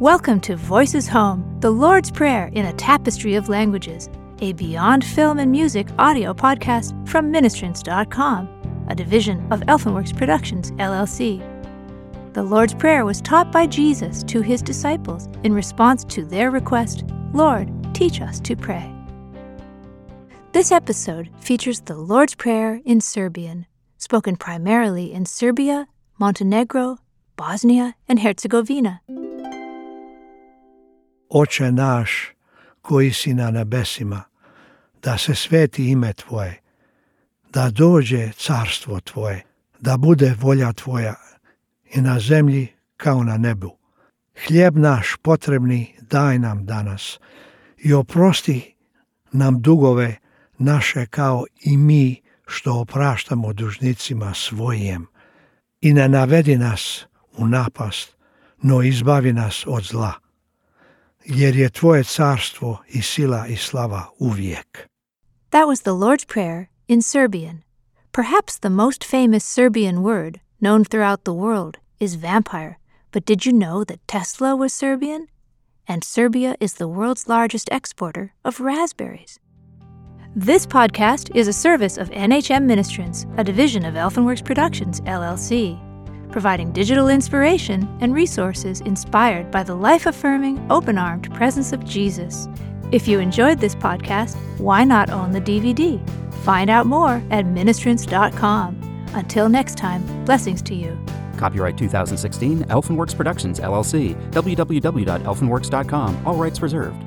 Welcome to Voices Home, the Lord's Prayer in a Tapestry of Languages, a Beyond Film and Music audio podcast from Ministrants.com, a division of Elfenworks Productions, LLC. The Lord's Prayer was taught by Jesus to his disciples in response to their request, Lord, teach us to pray. This episode features the Lord's Prayer in Serbian, spoken primarily in Serbia, Montenegro, Bosnia, and Herzegovina. Oče naš, koji si na nebesima, da se sveti ime Tvoje, da dođe carstvo Tvoje, da bude volja Tvoja i na zemlji kao na nebu. Hljeb naš potrebni daj nam danas i oprosti nam dugove naše kao i mi što opraštamo dužnicima svojim. I ne navedi nas u napast, no izbavi nas od zla jer je tvoje carstvo i sila i slava uvijek. That was the Lord's Prayer in Serbian. Perhaps the most famous Serbian word known throughout the world is vampire. But did you know that Tesla was Serbian? And Serbia is the world's largest exporter of raspberries. This podcast is a service of NHM Ministrants, a division of Elfenworks Productions, LLC providing digital inspiration and resources inspired by the life affirming, open armed presence of Jesus. If you enjoyed this podcast, why not own the DVD? Find out more at ministrants.com. Until next time, blessings to you. Copyright 2016, Elfenworks Productions, LLC, www.elfenworks.com, all rights reserved.